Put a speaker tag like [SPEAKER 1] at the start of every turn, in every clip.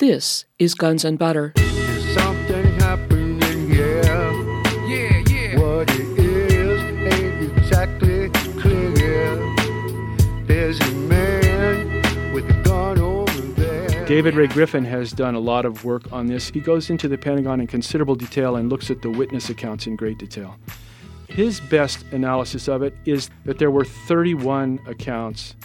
[SPEAKER 1] This is Guns and Butter.
[SPEAKER 2] Something happening here.
[SPEAKER 3] Yeah, yeah.
[SPEAKER 2] What it is ain't exactly clear. There's a man with a gun over there.
[SPEAKER 4] David Ray Griffin has done a lot of work on this. He goes into the Pentagon in considerable detail and looks at the witness accounts in great detail. His best analysis of it is that there were 31 accounts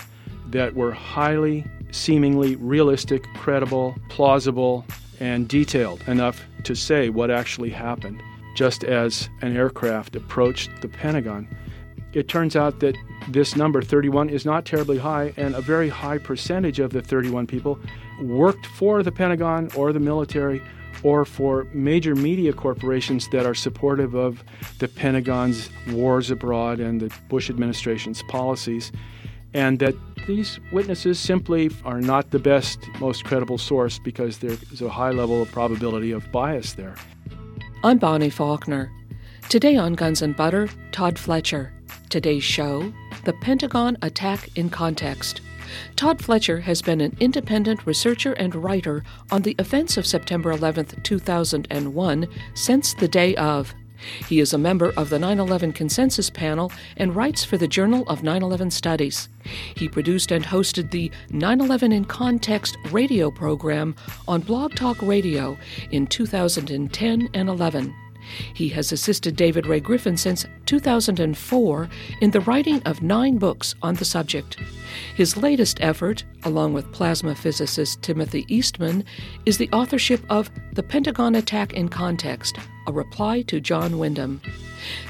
[SPEAKER 4] that were highly, seemingly realistic, credible, plausible, and detailed enough to say what actually happened, just as an aircraft approached the Pentagon. It turns out that this number, 31, is not terribly high, and a very high percentage of the 31 people worked for the Pentagon or the military or for major media corporations that are supportive of the Pentagon's wars abroad and the Bush administration's policies, and that these witnesses simply are not the best, most credible source because there's a high level of probability of bias there.
[SPEAKER 1] I'm Bonnie Faulkner. Today on Guns and Butter, Tod Fletcher. Today's show The Pentagon Attack in Context. Tod Fletcher has been an independent researcher and writer on the events of September 11, 2001, since the day of. He is a member of the 9 11 Consensus Panel and writes for the Journal of 9 11 Studies. He produced and hosted the 9 11 in Context radio program on Blog Talk Radio in 2010 and 11. He has assisted David Ray Griffin since 2004 in the writing of nine books on the subject. His latest effort, along with plasma physicist Timothy Eastman, is the authorship of The Pentagon Attack in Context, a reply to John Wyndham.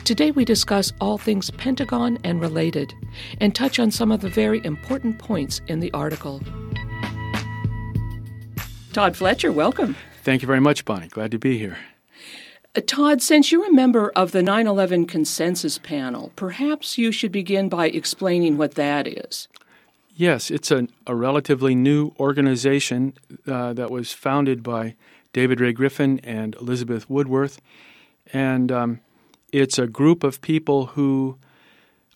[SPEAKER 1] Today we discuss all things Pentagon and related, and touch on some of the very important points in the article. Tod Fletcher, welcome.
[SPEAKER 4] Thank you very much, Bonnie. Glad to be here.
[SPEAKER 1] Uh, Tod, since you're a member of the 9 11 Consensus Panel, perhaps you should begin by explaining what that is.
[SPEAKER 4] Yes, it's a, a relatively new organization uh, that was founded by David Ray Griffin and Elizabeth Woodworth. And um, it's a group of people who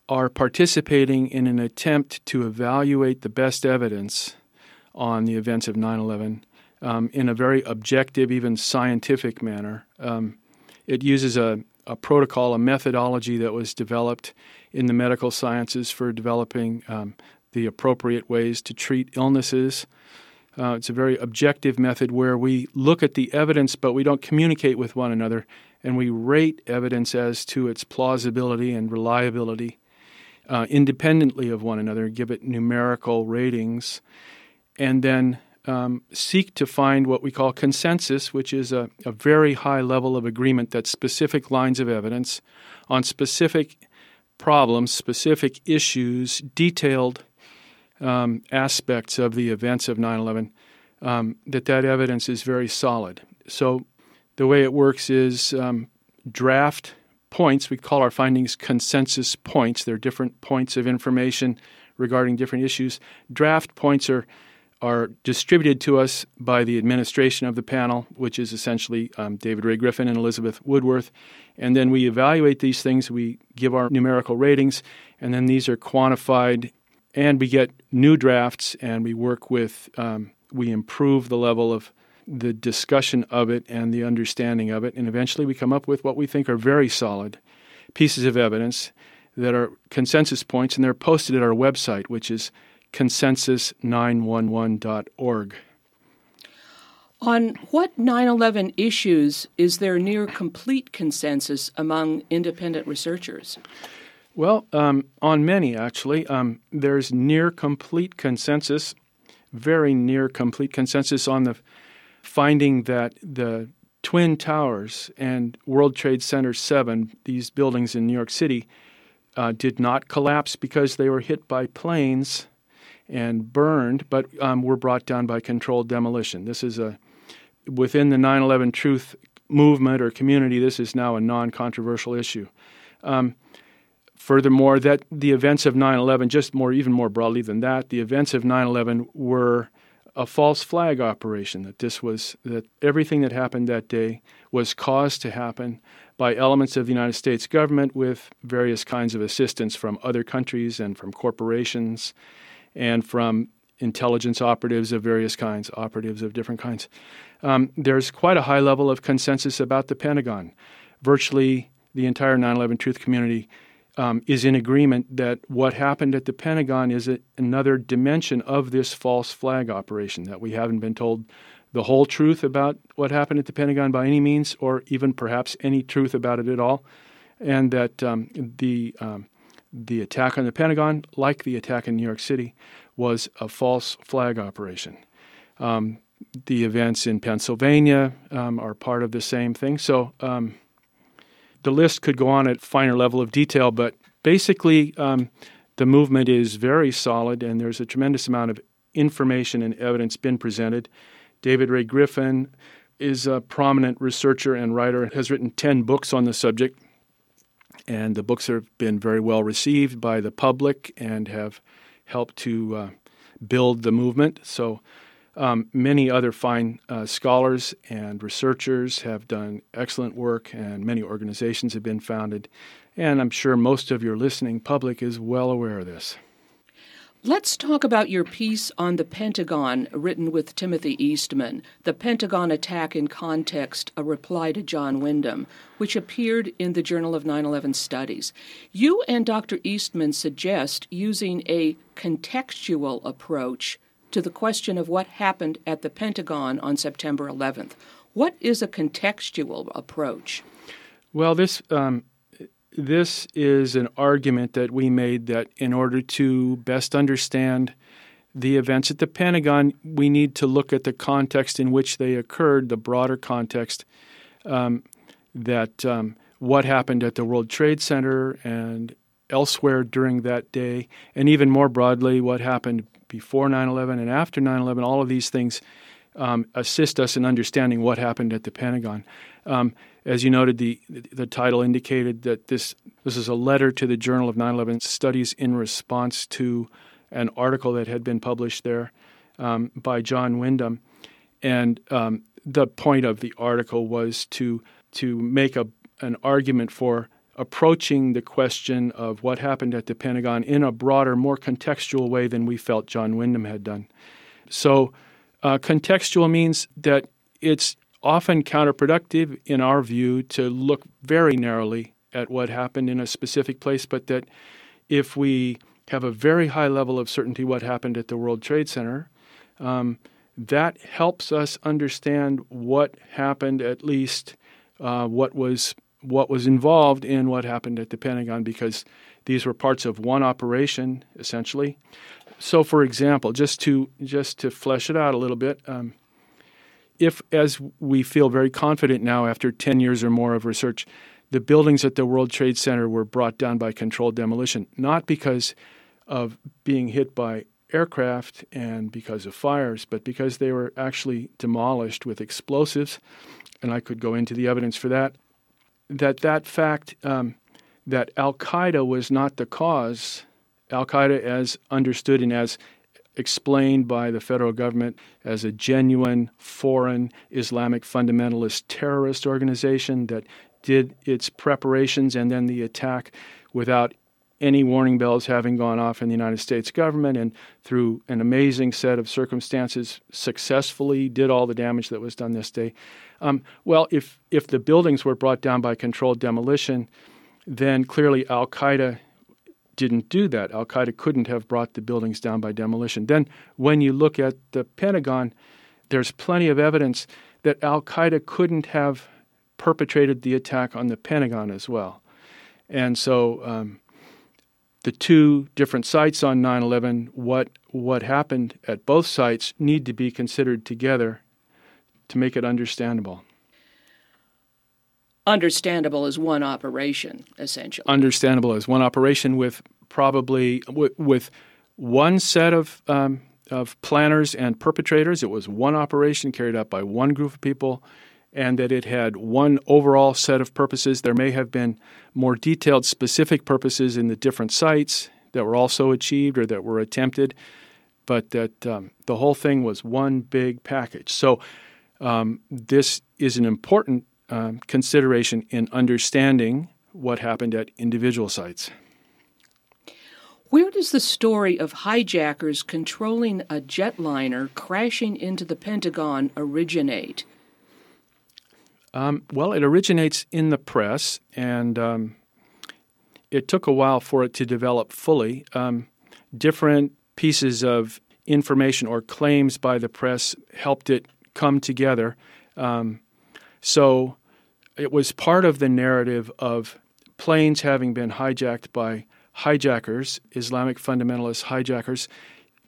[SPEAKER 4] are participating in an attempt to evaluate the best evidence on the events of 9 11 um, in a very objective, even scientific manner. Um, it uses a, a, protocol, a methodology that was developed in the medical sciences for developing um, the appropriate ways to treat illnesses. Uh, it's a very objective method where we look at the evidence, but we don't communicate with one another, and we rate evidence as to its plausibility and reliability uh, independently of one another, give it numerical ratings, and then um, seek to find what we call consensus, which is a, a very high level of agreement that specific lines of evidence on specific problems, specific issues, detailed um, aspects of the events of 9 11, um, that that evidence is very solid. So the way it works is um, draft points, we call our findings consensus points. They're different points of information regarding different issues. Draft points are are distributed to us by the administration of the panel, which is essentially um, David Ray Griffin and Elizabeth Woodworth. And then we evaluate these things, we give our numerical ratings, and then these are quantified, and we get new drafts, and we work with, um, we improve the level of the discussion of it and the understanding of it, and eventually we come up with what we think are very solid pieces of evidence that are consensus points, and they're posted at our website, which is consensus911.org.
[SPEAKER 1] On what 9 11 issues is there near complete consensus among independent researchers?
[SPEAKER 4] Well, um, on many, actually. Um, there's near complete consensus, very near complete consensus on the finding that the Twin Towers and World Trade Center 7, these buildings in New York City, uh, did not collapse because they were hit by planes and burned, but um, were brought down by controlled demolition. This is a within the 9/11 truth movement or community. This is now a non-controversial issue. Um, furthermore, that the events of 9/11, just more even more broadly than that, the events of 9/11 were a false flag operation. That this was that everything that happened that day was caused to happen by elements of the United States government with various kinds of assistance from other countries and from corporations and from intelligence operatives of various kinds, operatives of different kinds. Um, there's quite a high level of consensus about the Pentagon. Virtually the entire 9 11 truth community um, is in agreement that what happened at the Pentagon is a, another dimension of this false flag operation, that we haven't been told the whole truth about what happened at the Pentagon by any means, or even perhaps any truth about it at all, and that um, the um, the attack on the Pentagon, like the attack in New York City, was a false flag operation. Um, the events in Pennsylvania um, are part of the same thing. So um, the list could go on at finer level of detail, but basically um, the movement is very solid, and there's a tremendous amount of information and evidence been presented. David Ray Griffin is a prominent researcher and writer, has written 10 books on the subject, and the books have been very well received by the public and have helped to uh, build the movement. So um, many other fine uh, scholars and researchers have done excellent work, and many organizations have been founded. And I'm sure most of your listening public is well aware of this.
[SPEAKER 1] Let's talk about your piece on the Pentagon, written with Timothy Eastman, The Pentagon Attack in Context, a reply to John Wyndham, which appeared in the Journal of 9 11 Studies. You and Dr. Eastman suggest using a contextual approach to the question of what happened at the Pentagon on September 11th. What is a contextual approach?
[SPEAKER 4] Well, this um, this is an argument that we made that in order to best understand the events at the Pentagon, we need to look at the context in which they occurred, the broader context um, that um, what happened at the World Trade Center and elsewhere during that day, and even more broadly, what happened before 9 11 and after 9 11. All of these things um, assist us in understanding what happened at the Pentagon. As you noted, the the title indicated that this this is a letter to the Journal of 9/11 Studies in response to an article that had been published there um, by John Wyndham, and um, the point of the article was to to make a an argument for approaching the question of what happened at the Pentagon in a broader, more contextual way than we felt John Wyndham had done. So, uh, contextual means that it's often counterproductive, in our view, to look very narrowly at what happened in a specific place, but that if we have a very high level of certainty what happened at the World Trade Center, um, that helps us understand what happened, at least uh, what was what was involved in what happened at the Pentagon, because these were parts of one operation essentially. So, for example, just to just to flesh it out a little bit, um, if, as we feel very confident now after 10 years or more of research, the buildings at the World Trade Center were brought down by controlled demolition, not because of being hit by aircraft and because of fires, but because they were actually demolished with explosives. And I could go into the evidence for that. That that fact um, that Al Qaeda was not the cause, Al Qaeda as understood and as explained by the federal government as a genuine foreign Islamic fundamentalist terrorist organization that did its preparations and then the attack without any warning bells having gone off in the United States government and through an amazing set of circumstances successfully did all the damage that was done this day. Um, well, if, if the buildings were brought down by controlled demolition, then clearly Al Qaeda didn't do that. Al Qaeda couldn't have brought the buildings down by demolition. Then, when you look at the Pentagon, there's plenty of evidence that Al Qaeda couldn't have perpetrated the attack on the Pentagon as well. And so, um, the two different sites on 9 11, what, what happened at both sites, need to be considered together to make it understandable
[SPEAKER 1] understandable as one operation, essentially.
[SPEAKER 4] Understandable as one operation with probably with one set of um, of planners and perpetrators. It was one operation carried out by one group of people, and that it had one overall set of purposes. There may have been more detailed, specific purposes in the different sites that were also achieved or that were attempted, but that um, the whole thing was one big package. So. Um, this is an important um, consideration in understanding what happened at individual sites.
[SPEAKER 1] Where does the story of hijackers controlling a jetliner crashing into the Pentagon originate?
[SPEAKER 4] Um, well, it originates in the press, and um, it took a while for it to develop fully. Um, different pieces of information or claims by the press helped it come together. Um, so it was part of the narrative of planes having been hijacked by hijackers, Islamic fundamentalist hijackers.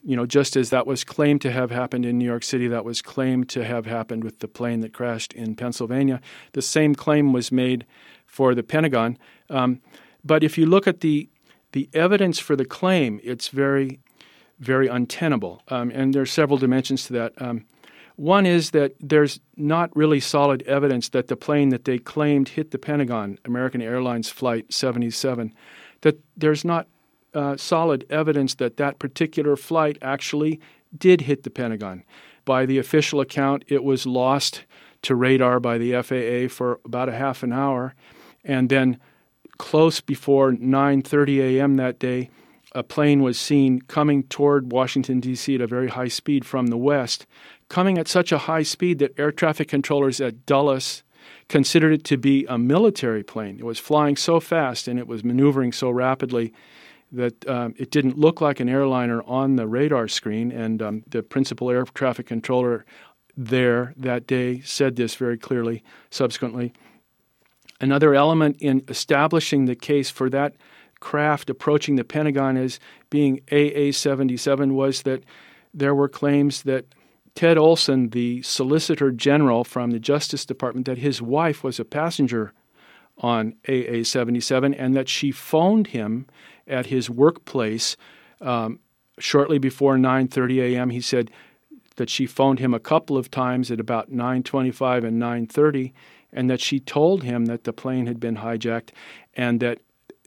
[SPEAKER 4] You know, just as that was claimed to have happened in New York City, that was claimed to have happened with the plane that crashed in Pennsylvania. The same claim was made for the Pentagon. Um, but if you look at the the evidence for the claim, it's very, very untenable. Um, and there are several dimensions to that. Um, one is that there's not really solid evidence that the plane that they claimed hit the Pentagon, American Airlines Flight 77, that there's not uh, solid evidence that that particular flight actually did hit the Pentagon. By the official account, it was lost to radar by the FAA for about a half an hour, and then close before 9:30 a.m. that day, a plane was seen coming toward Washington D.C. at a very high speed from the west, coming at such a high speed that air traffic controllers at Dulles considered it to be a military plane. It was flying so fast and it was maneuvering so rapidly that um, it didn't look like an airliner on the radar screen. And um, the principal air traffic controller there that day said this very clearly subsequently. Another element in establishing the case for that craft approaching the Pentagon as being AA 77 was that there were claims that Ted Olson, the Solicitor General from the Justice Department, that his wife was a passenger on AA 77 and that she phoned him at his workplace um, shortly before 9:30 a.m. He said that she phoned him a couple of times at about 9:25 and 9:30 and that she told him that the plane had been hijacked and that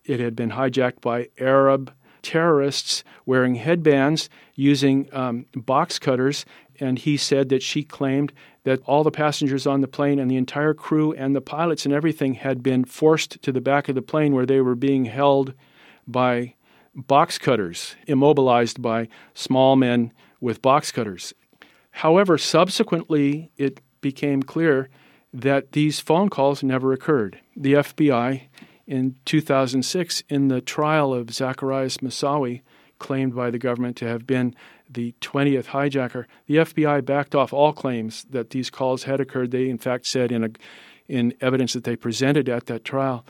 [SPEAKER 4] it had been hijacked by Arab terrorists wearing headbands using um, box cutters. And he said that she claimed that all the passengers on the plane and the entire crew and the pilots and everything had been forced to the back of the plane where they were being held by box cutters, immobilized by small men with box cutters. However, subsequently it became clear that these phone calls never occurred. The FBI in 2006, in the trial of Zacarias Moussaoui, claimed by the government to have been the 20th hijacker, the FBI backed off all claims that these calls had occurred. They, in fact, said in, a, in evidence that they presented at that trial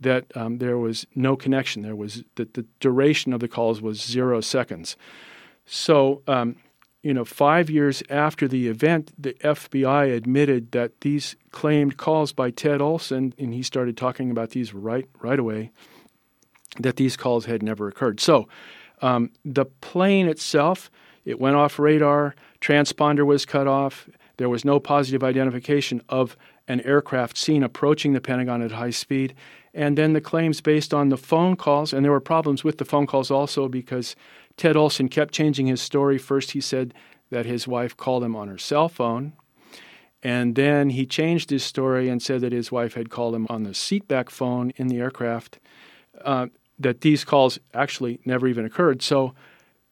[SPEAKER 4] that um, there was no connection. There was that the duration of the calls was zero seconds. So um, you know, five years after the event, the FBI admitted that these claimed calls by Ted Olson, and he started talking about these right right away, that these calls had never occurred. So, um, the plane itself, it went off radar. Transponder was cut off. There was no positive identification of an aircraft seen approaching the Pentagon at high speed. And then the claims based on the phone calls, and there were problems with the phone calls also because Ted Olson kept changing his story. First, he said that his wife called him on her cell phone. And then he changed his story and said that his wife had called him on the seatback phone in the aircraft, uh, that these calls actually never even occurred. So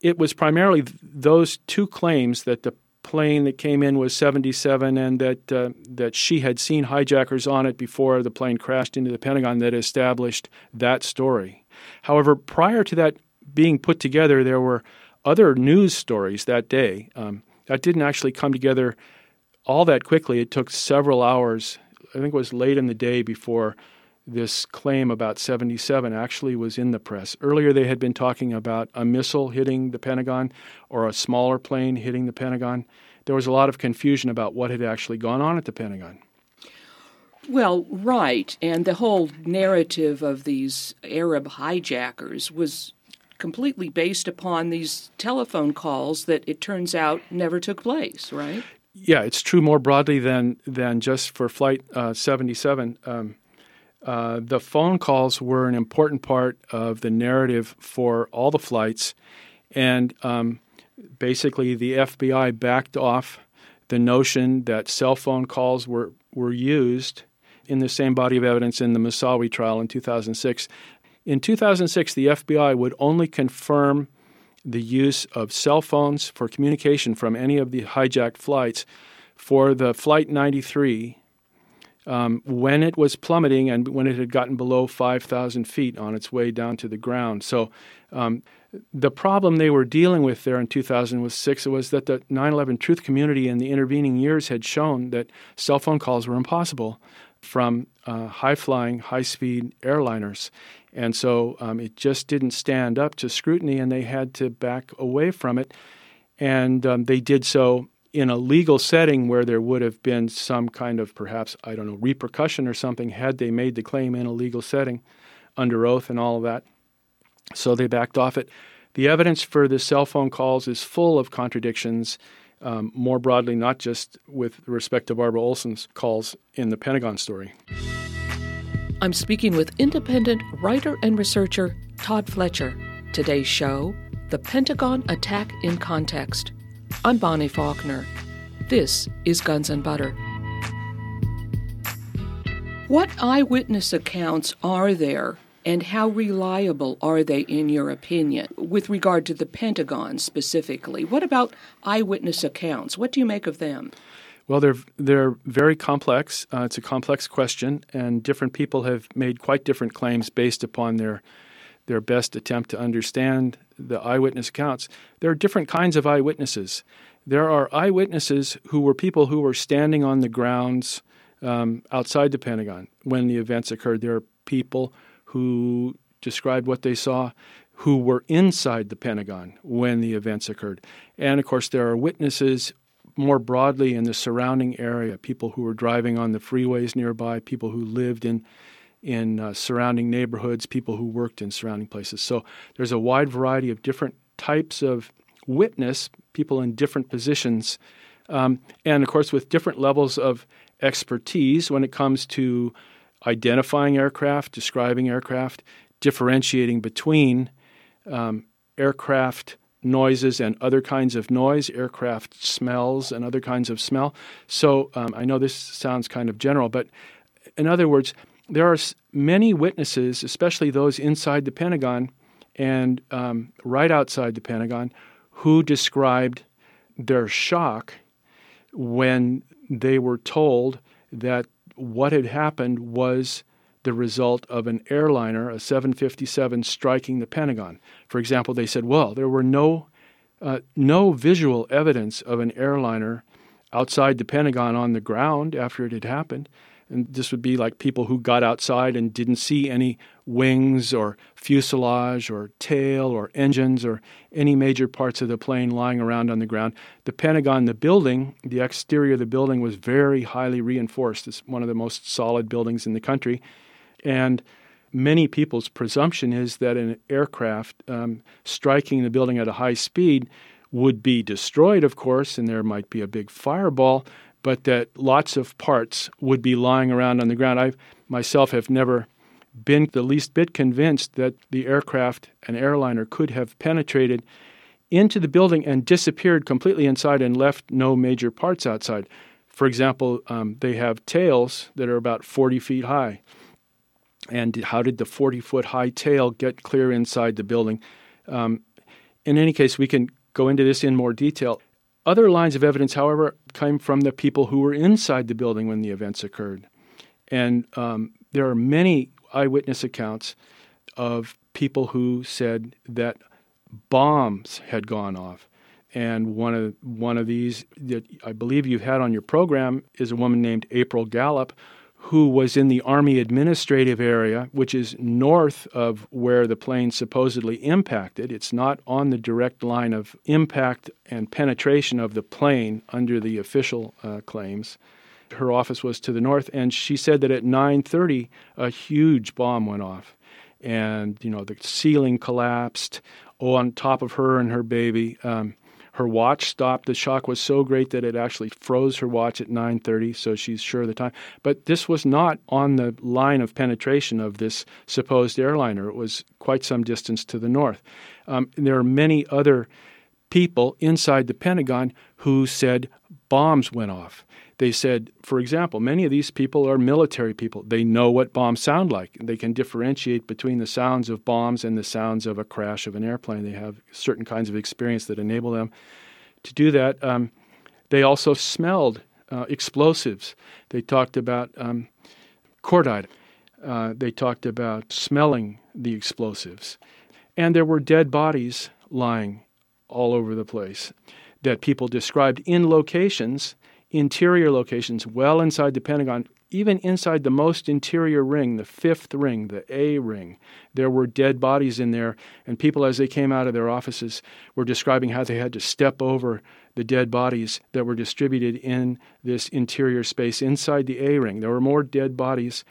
[SPEAKER 4] it was primarily those two claims that the plane that came in was 77 and that, uh, that she had seen hijackers on it before the plane crashed into the Pentagon that established that story. However, prior to that being put together, there were other news stories that day. Um, that didn't actually come together all that quickly. It took several hours. I think it was late in the day before this claim about 77 actually was in the press. Earlier, they had been talking about a missile hitting the Pentagon or a smaller plane hitting the Pentagon. There was a lot of confusion about what had actually gone on at the Pentagon.
[SPEAKER 1] Well, right. And the whole narrative of these Arab hijackers was completely based upon these telephone calls that it turns out never took place, right?
[SPEAKER 4] Yeah, it's true more broadly than than just for Flight uh, 77. Um, uh, the phone calls were an important part of the narrative for all the flights, and um, basically the FBI backed off the notion that cell phone calls were were used in the same body of evidence in the Moussaoui trial in 2006 In 2006, the FBI would only confirm the use of cell phones for communication from any of the hijacked flights for the Flight 93 um, when it was plummeting and when it had gotten below 5,000 feet on its way down to the ground. So um, the problem they were dealing with there in 2006 was that the 9/11 truth community in the intervening years had shown that cell phone calls were impossible from uh, high-flying, high-speed airliners, and so um, it just didn't stand up to scrutiny, and they had to back away from it, and um, they did so in a legal setting where there would have been some kind of perhaps I don't know repercussion or something had they made the claim in a legal setting under oath and all of that. So they backed off it. The evidence for the cell phone calls is full of contradictions. Um, more broadly, not just with respect to Barbara Olson's calls in the Pentagon story.
[SPEAKER 1] I'm speaking with independent writer and researcher Tod Fletcher. Today's show The Pentagon Attack in Context. I'm Bonnie Faulkner. This is Guns and Butter. What eyewitness accounts are there and how reliable are they, in your opinion, with regard to the Pentagon specifically? What about eyewitness accounts? What do you make of them?
[SPEAKER 4] Well, they're they're very complex. Uh, it's a complex question, and different people have made quite different claims based upon their their best attempt to understand the eyewitness accounts. There are different kinds of eyewitnesses. There are eyewitnesses who were people who were standing on the grounds um, outside the Pentagon when the events occurred. There are people who described what they saw who were inside the Pentagon when the events occurred. And of course, there are witnesses more broadly in the surrounding area people who were driving on the freeways nearby, people who lived in in uh, surrounding neighborhoods, people who worked in surrounding places. So there's a wide variety of different types of witness, people in different positions, um, and of course with different levels of expertise when it comes to identifying aircraft, describing aircraft, differentiating between um, aircraft noises and other kinds of noise, aircraft smells and other kinds of smell. So um, I know this sounds kind of general, but in other words, there are many witnesses, especially those inside the Pentagon and um, right outside the Pentagon, who described their shock when they were told that what had happened was the result of an airliner, a 757, striking the Pentagon. For example, they said, well, there were no, uh, no visual evidence of an airliner outside the Pentagon on the ground after it had happened. And this would be like people who got outside and didn't see any wings or fuselage or tail or engines or any major parts of the plane lying around on the ground. The Pentagon, the building, the exterior of the building was very highly reinforced. It's one of the most solid buildings in the country. And many people's presumption is that an aircraft um, striking the building at a high speed would be destroyed, of course, and there might be a big fireball, but that lots of parts would be lying around on the ground. I myself have never been the least bit convinced that the aircraft, an airliner, could have penetrated into the building and disappeared completely inside and left no major parts outside. For example, um, they have tails that are about 40 feet high. And how did the 40 foot high tail get clear inside the building? Um, in any case, we can go into this in more detail. Other lines of evidence, however, came from the people who were inside the building when the events occurred. And um, there are many eyewitness accounts of people who said that bombs had gone off. And one of one of these that I believe you've had on your program is a woman named April Gallop, who was in the Army administrative area, which is north of where the plane supposedly impacted. It's not on the direct line of impact and penetration of the plane under the official uh, claims. Her office was to the north, and she said that at 9:30 a huge bomb went off, and you know the ceiling collapsed on top of her and her baby. Um, her watch stopped. The shock was so great that it actually froze her watch at 9:30, so she's sure of the time. But this was not on the line of penetration of this supposed airliner. It was quite some distance to the north. Um, there are many other people inside the Pentagon who said bombs went off. They said, for example, many of these people are military people. They know what bombs sound like. They can differentiate between the sounds of bombs and the sounds of a crash of an airplane. They have certain kinds of experience that enable them to do that. Um, they also smelled uh, explosives. They talked about um, cordite. Uh, they talked about smelling the explosives. And there were dead bodies lying all over the place that people described in locations interior locations well inside the Pentagon, even inside the most interior ring, the fifth ring, the A ring, there were dead bodies in there. And people, as they came out of their offices, were describing how they had to step over the dead bodies that were distributed in this interior space inside the A ring. There were more dead bodies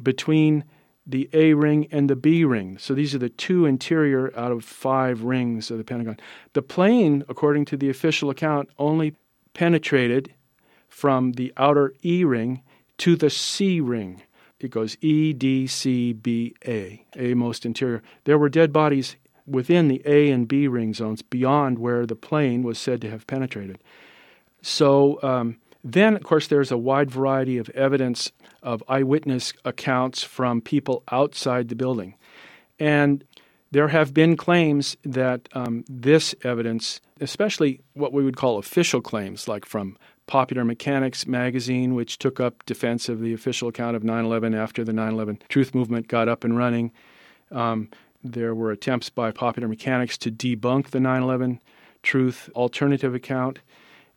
[SPEAKER 4] between the A ring and the B ring. So these are the two interior out of five rings of the Pentagon. The plane, according to the official account, only penetrated from the outer E ring to the C ring. It goes E, D, C, B, A, A most interior. There were dead bodies within the A and B ring zones beyond where the plane was said to have penetrated. So um, then, of course, there's a wide variety of evidence of eyewitness accounts from people outside the building. And there have been claims that um, this evidence, especially what we would call official claims, like from Popular Mechanics magazine, which took up defense of the official account of 9 11 after the 9 11 truth movement got up and running. Um, there were attempts by Popular Mechanics to debunk the 9 11 truth alternative account.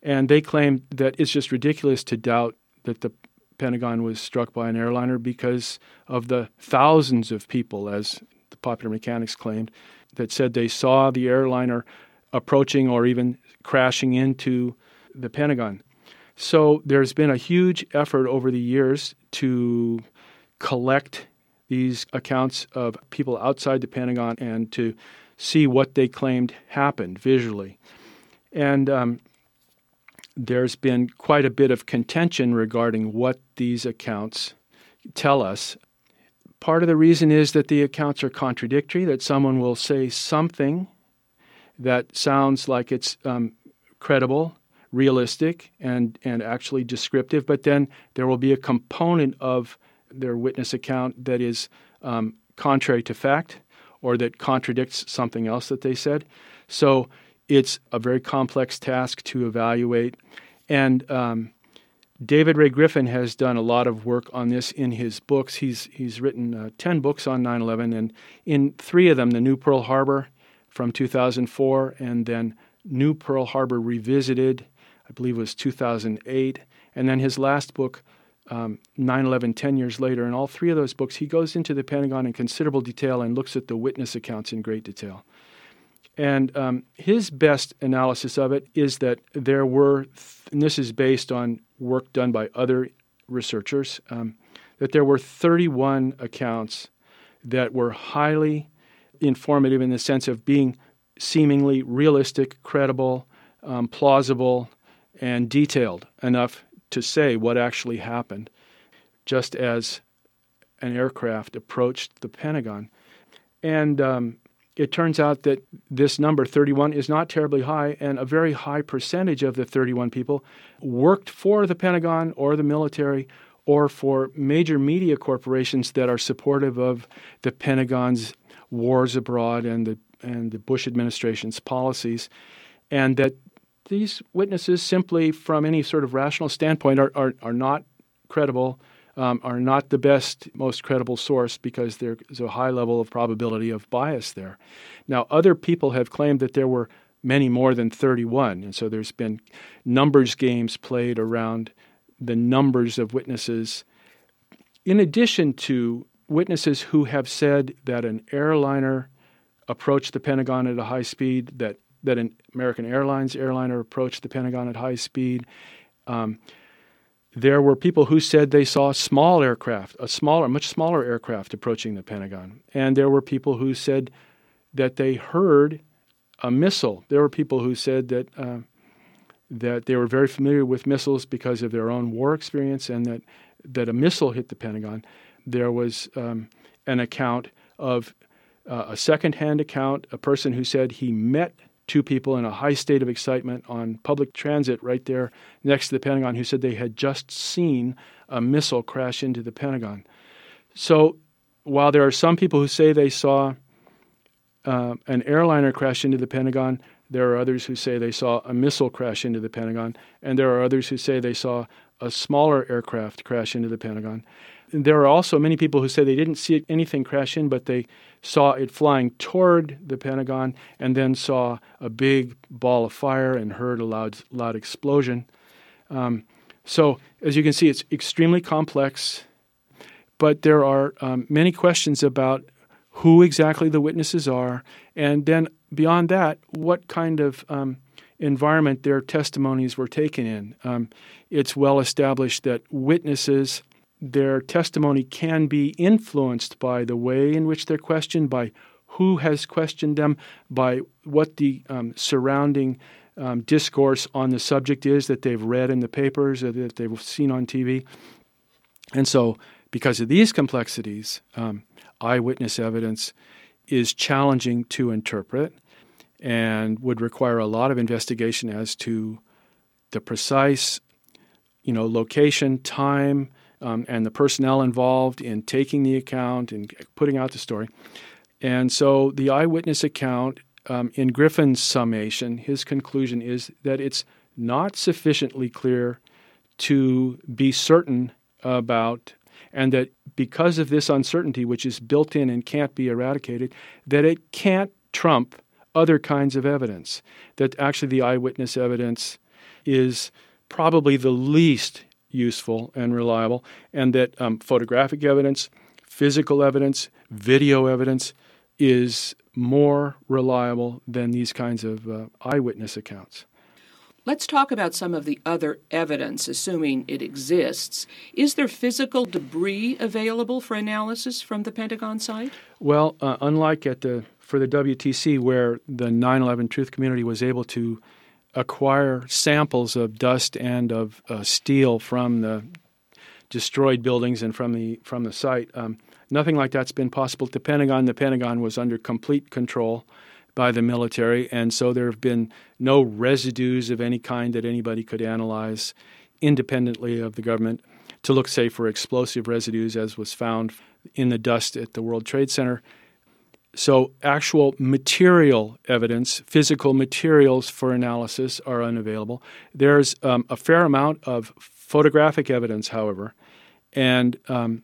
[SPEAKER 4] And they claim that it's just ridiculous to doubt that the Pentagon was struck by an airliner because of the thousands of people, as the Popular Mechanics claimed, that said they saw the airliner approaching or even crashing into the Pentagon. So there's been a huge effort over the years to collect these accounts of people outside the Pentagon and to see what they claimed happened visually. And um, there's been quite a bit of contention regarding what these accounts tell us. Part of the reason is that the accounts are contradictory, that someone will say something that sounds like it's um, credible realistic and, and actually descriptive, but then there will be a component of their witness account that is um, contrary to fact or that contradicts something else that they said. So it's a very complex task to evaluate. And um, David Ray Griffin has done a lot of work on this in his books. He's, he's written uh, 10 books on 9 11, and in three of them, The New Pearl Harbor from 2004, and then New Pearl Harbor Revisited I believe was 2008. And then his last book, um, 9 11, 10 years later. In all three of those books, he goes into the Pentagon in considerable detail and looks at the witness accounts in great detail. And um, his best analysis of it is that there were, and this is based on work done by other researchers, um, that there were 31 accounts that were highly informative in the sense of being seemingly realistic, credible, um, plausible, and detailed enough to say what actually happened, just as an aircraft approached the Pentagon. And um, it turns out that this number, 31, is not terribly high, and a very high percentage of the 31 people worked for the Pentagon or the military or for major media corporations that are supportive of the Pentagon's wars abroad and the, and the Bush administration's policies, and that these witnesses, simply from any sort of rational standpoint, are, are, are not credible, um, are not the best, most credible source because there's a high level of probability of bias there. Now, other people have claimed that there were many more than 31, and so there's been numbers games played around the numbers of witnesses. In addition to witnesses who have said that an airliner approached the Pentagon at a high speed, that that an American Airlines airliner approached the Pentagon at high speed. Um, there were people who said they saw a small aircraft, a smaller, much smaller aircraft approaching the Pentagon. And there were people who said that they heard a missile. There were people who said that uh, that they were very familiar with missiles because of their own war experience, and that that a missile hit the Pentagon. There was um, an account of uh, a second-hand account, a person who said he met two people in a high state of excitement on public transit right there next to the Pentagon who said they had just seen a missile crash into the Pentagon. So while there are some people who say they saw uh, an airliner crash into the Pentagon, there are others who say they saw a missile crash into the Pentagon, and there are others who say they saw a smaller aircraft crash into the Pentagon. And there are also many people who say they didn't see anything crash in, but they saw it flying toward the Pentagon and then saw a big ball of fire and heard a loud, loud explosion. Um, so, as you can see, it's extremely complex, but there are um, many questions about who exactly the witnesses are, and then beyond that, what kind of um, environment their testimonies were taken in. Um, it's well established that witnesses, their testimony can be influenced by the way in which they're questioned, by who has questioned them, by what the um, surrounding um, discourse on the subject is that they've read in the papers or that they've seen on TV. And so, because of these complexities, um, eyewitness evidence is challenging to interpret and would require a lot of investigation as to the precise, you know, location, time, um, and the personnel involved in taking the account and putting out the story. And so the eyewitness account, um, in Griffin's summation, his conclusion is that it's not sufficiently clear to be certain about and that because of this uncertainty, which is built in and can't be eradicated, that it can't trump other kinds of evidence. That actually the eyewitness evidence is probably the least useful and reliable, and that um, photographic evidence, physical evidence, video evidence is more reliable than these kinds of uh, eyewitness accounts.
[SPEAKER 1] Let's talk about some of the other evidence, assuming it exists. Is there physical debris available for analysis from the Pentagon site?
[SPEAKER 4] Well, uh, unlike at the for the WTC, where the 9/11 Truth community was able to acquire samples of dust and of uh, steel from the destroyed buildings and from the from the site, um, nothing like that's been possible. At the Pentagon, the Pentagon was under complete control by the military, and so there have been no residues of any kind that anybody could analyze independently of the government to look, say, for explosive residues, as was found in the dust at the World Trade Center. So, actual material evidence, physical materials for analysis, are unavailable. There's um, a fair amount of photographic evidence, however, and um,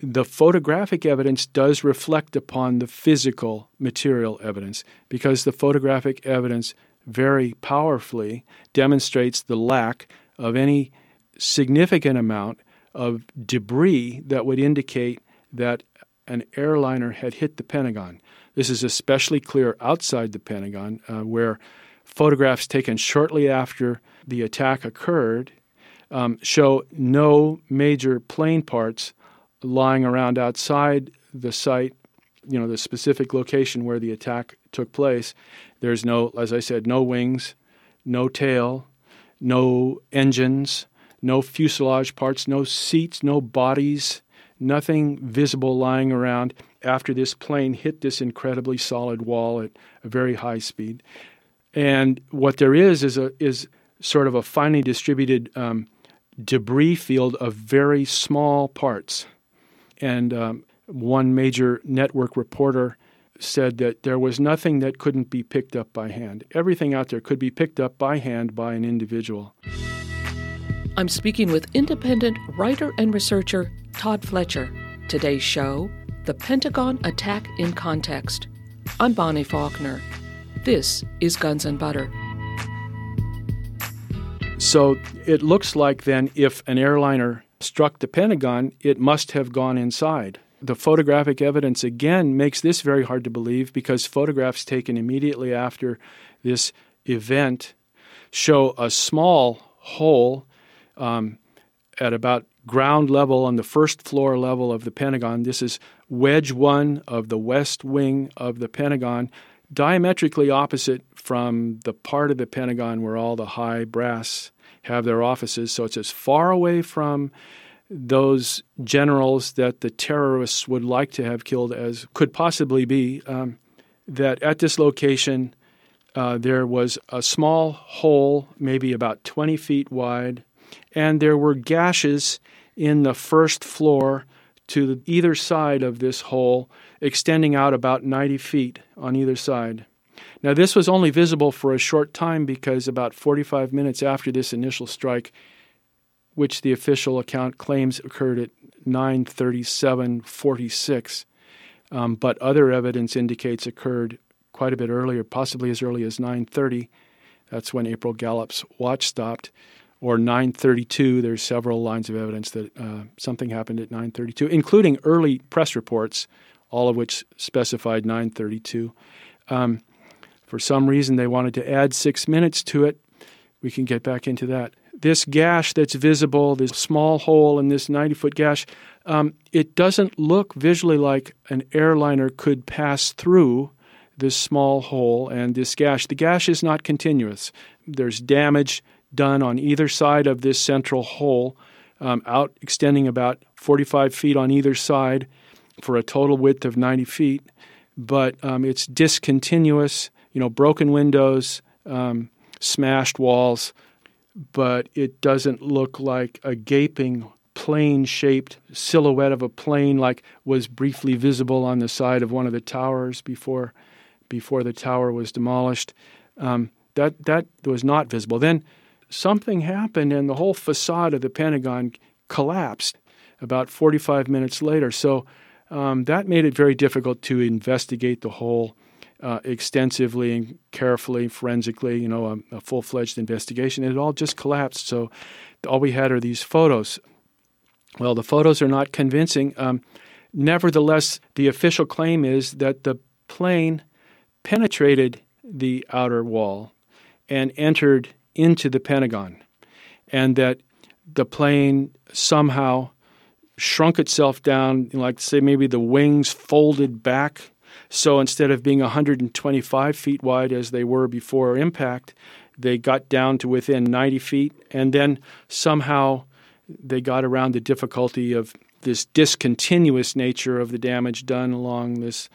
[SPEAKER 4] the photographic evidence does reflect upon the physical material evidence because the photographic evidence very powerfully demonstrates the lack of any significant amount of debris that would indicate that an airliner had hit the Pentagon. This is especially clear outside the Pentagon, uh, where photographs taken shortly after the attack occurred um, show no major plane parts lying around outside the site, you know, the specific location where the attack took place. There's no, as I said, no wings, no tail, no engines, no fuselage parts, no seats, no bodies, nothing visible lying around after this plane hit this incredibly solid wall at a very high speed. And what there is is a is sort of a finely distributed um, debris field of very small parts and um, one major network reporter said that there was nothing that couldn't be picked up by hand. Everything out there could be picked up by hand by an individual.
[SPEAKER 1] I'm speaking with independent writer and researcher Tod Fletcher. Today's show The Pentagon Attack in Context. I'm Bonnie Faulkner. This is Guns and Butter.
[SPEAKER 4] So it looks like then if an airliner struck the Pentagon, it must have gone inside. The photographic evidence again makes this very hard to believe because photographs taken immediately after this event show a small hole um, at about ground level on the first floor level of the Pentagon. This is wedge one of the west wing of the Pentagon, diametrically opposite from the part of the Pentagon where all the high brass have their offices. So it's as far away from those generals that the terrorists would like to have killed as could possibly be. Um, that at this location, uh, there was a small hole, maybe about 20 feet wide, and there were gashes in the first floor to either side of this hole, extending out about 90 feet on either side. Now, this was only visible for a short time because about 45 minutes after this initial strike, which the official account claims occurred at 9:37:46, um, but other evidence indicates occurred quite a bit earlier, possibly as early as 9:30. That's when April Gallop's watch stopped, or 9:32. There's several lines of evidence that uh, something happened at 9:32, including early press reports, all of which specified 9:32. Um, for some reason, they wanted to add six minutes to it. We can get back into that. This gash that's visible, this small hole in this 90 foot gash, um, it doesn't look visually like an airliner could pass through this small hole and this gash. The gash is not continuous. There's damage done on either side of this central hole, um, out extending about 45 feet on either side for a total width of 90 feet, but um, it's discontinuous you know, broken windows, um, smashed walls, but it doesn't look like a gaping plane shaped silhouette of a plane like was briefly visible on the side of one of the towers before before the tower was demolished. Um, that that was not visible. Then something happened and the whole facade of the Pentagon collapsed about 45 minutes later. So um, that made it very difficult to investigate the whole uh, extensively and carefully, forensically, you know, a, a full fledged investigation. It all just collapsed. So all we had are these photos. Well, the photos are not convincing. Um, nevertheless, the official claim is that the plane penetrated the outer wall and entered into the Pentagon, and that the plane somehow shrunk itself down, like say maybe the wings folded back so instead of being 125 feet wide as they were before impact, they got down to within 90 feet, and then somehow they got around the difficulty of this discontinuous nature of the damage done along this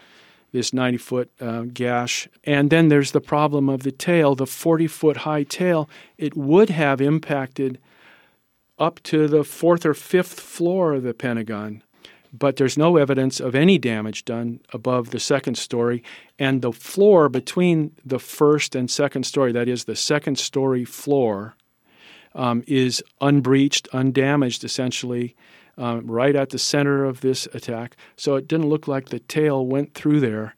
[SPEAKER 4] this 90 foot uh, gash. And then there's the problem of the tail, the 40 foot high tail. It would have impacted up to the fourth or fifth floor of the Pentagon but there's no evidence of any damage done above the second story. And the floor between the first and second story, that is, the second story floor, um, is unbreached, undamaged, essentially, um, right at the center of this attack. So it didn't look like the tail went through there,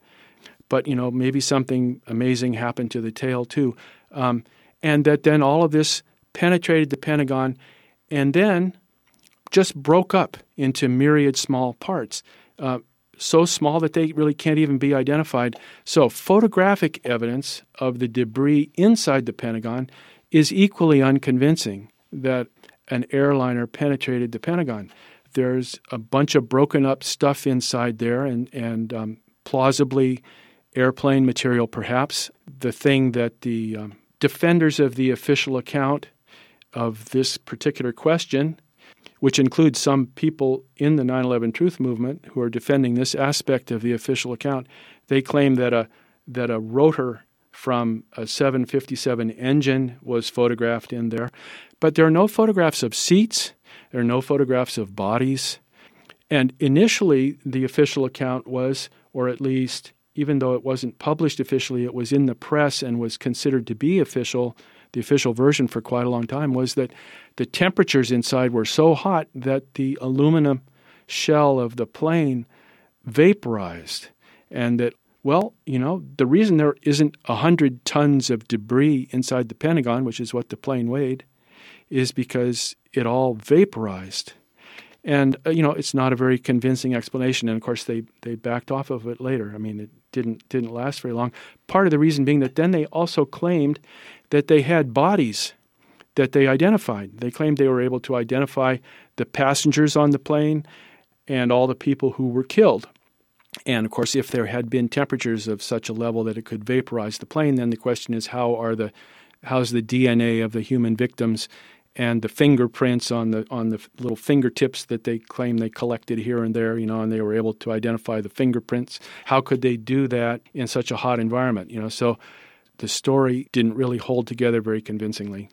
[SPEAKER 4] but you know maybe something amazing happened to the tail too, um, and that then all of this penetrated the Pentagon, and then just broke up into myriad small parts, uh, so small that they really can't even be identified. So, photographic evidence of the debris inside the Pentagon is equally unconvincing that an airliner penetrated the Pentagon. There's a bunch of broken up stuff inside there, and, and um, plausibly airplane material, perhaps. The thing that the um, defenders of the official account of this particular question which includes some people in the 9 11 Truth Movement who are defending this aspect of the official account. They claim that a, that a rotor from a 757 engine was photographed in there. But there are no photographs of seats, there are no photographs of bodies. And initially, the official account was, or at least, even though it wasn't published officially, it was in the press and was considered to be official the official version for quite a long time was that the temperatures inside were so hot that the aluminum shell of the plane vaporized and that well you know the reason there isn't a hundred tons of debris inside the pentagon which is what the plane weighed is because it all vaporized and uh, you know it's not a very convincing explanation and of course they they backed off of it later i mean it didn't didn't last very long part of the reason being that then they also claimed that they had bodies that they identified. They claimed they were able to identify the passengers on the plane and all the people who were killed. And of course, if there had been temperatures of such a level that it could vaporize the plane, then the question is how are the how's the DNA of the human victims and the fingerprints on the on the little fingertips that they claim they collected here and there, you know, and they were able to identify the fingerprints. How could they do that in such a hot environment? You know, so the story didn't really hold together very convincingly.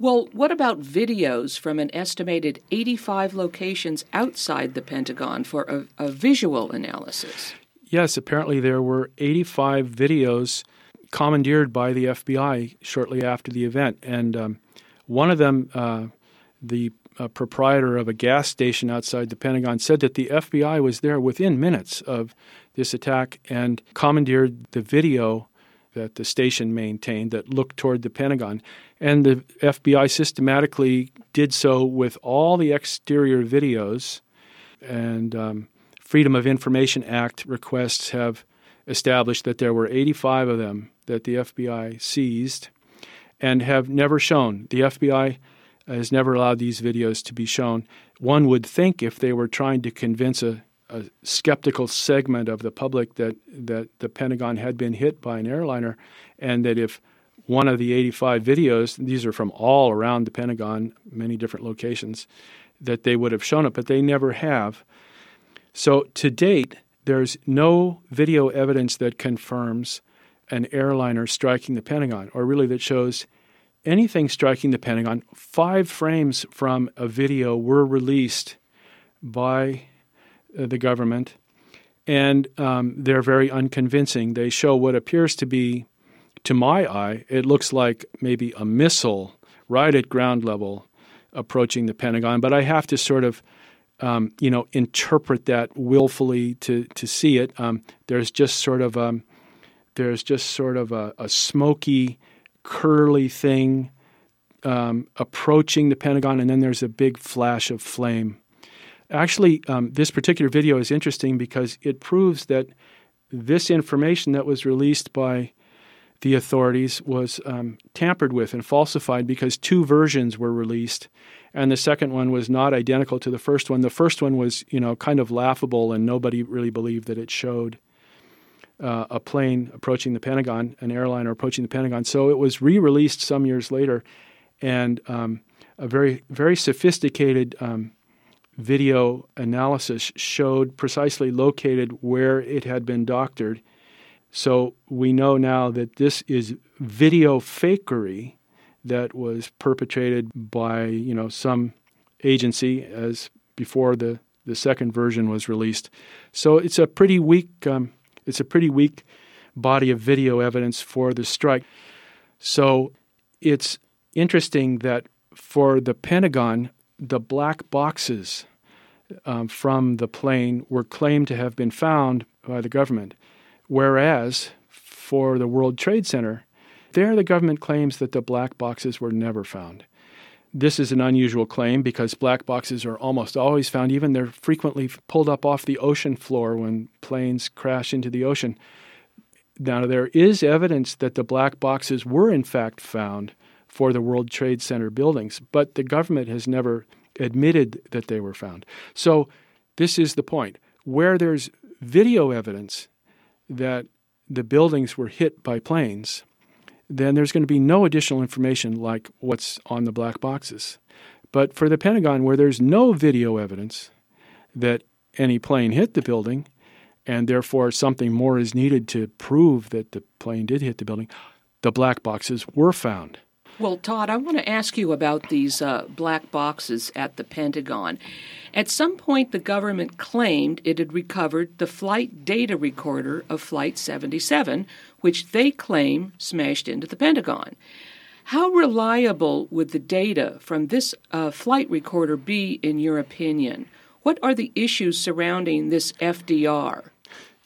[SPEAKER 1] Well, what about videos from an estimated 85 locations outside the Pentagon for a, a visual analysis?
[SPEAKER 4] Yes, apparently there were 85 videos commandeered by the FBI shortly after the event. And um, one of them, uh, the uh, proprietor of a gas station outside the Pentagon, said that the FBI was there within minutes of this attack and commandeered the video that the station maintained that looked toward the Pentagon. And the FBI systematically did so with all the exterior videos. And um, Freedom of Information Act requests have established that there were 85 of them that the FBI seized and have never shown. The FBI has never allowed these videos to be shown. One would think if they were trying to convince a a skeptical segment of the public that that the Pentagon had been hit by an airliner, and that if one of the 85 videos, these are from all around the Pentagon, many different locations, that they would have shown it, but they never have. So to date, there's no video evidence that confirms an airliner striking the Pentagon, or really that shows anything striking the Pentagon. Five frames from a video were released by the government, and um, they're very unconvincing. They show what appears to be, to my eye, it looks like maybe a missile right at ground level approaching the Pentagon, but I have to sort of um, you know, interpret that willfully to to see it. Um, there's just sort of um, there's just sort of a, a smoky, curly thing um, approaching the Pentagon, and then there's a big flash of flame. Actually, um, this particular video is interesting because it proves that this information that was released by the authorities was um, tampered with and falsified because two versions were released, and the second one was not identical to the first one. The first one was, you know, kind of laughable, and nobody really believed that it showed uh, a plane approaching the Pentagon, an airliner approaching the Pentagon. So it was re-released some years later, and um, a very, very sophisticated um, video analysis showed precisely located where it had been doctored. So we know now that this is video fakery that was perpetrated by you know some agency as before the, the second version was released. So it's a pretty weak um, it's a pretty weak body of video evidence for the strike. So it's interesting that for the Pentagon, the black boxes um, from the plane were claimed to have been found by the government, whereas for the World Trade Center, there the government claims that the black boxes were never found. This is an unusual claim because black boxes are almost always found, even they're frequently pulled up off the ocean floor when planes crash into the ocean. Now, there is evidence that the black boxes were in fact found for the World Trade Center buildings, but the government has never admitted that they were found. So, this is the point. Where there's video evidence that the buildings were hit by planes, then there's going to be no additional information like what's on the black boxes. But for the Pentagon, where there's no video evidence that any plane hit the building, and therefore something more is needed to prove that the plane did hit the building, the black boxes were found.
[SPEAKER 1] Well, Tod, I want to ask you about these uh, black boxes at the Pentagon. At some point, the government claimed it had recovered the flight data recorder of Flight 77, which they claim smashed into the Pentagon. How reliable would the data from this uh, flight recorder be, in your opinion? What are the issues surrounding this FDR?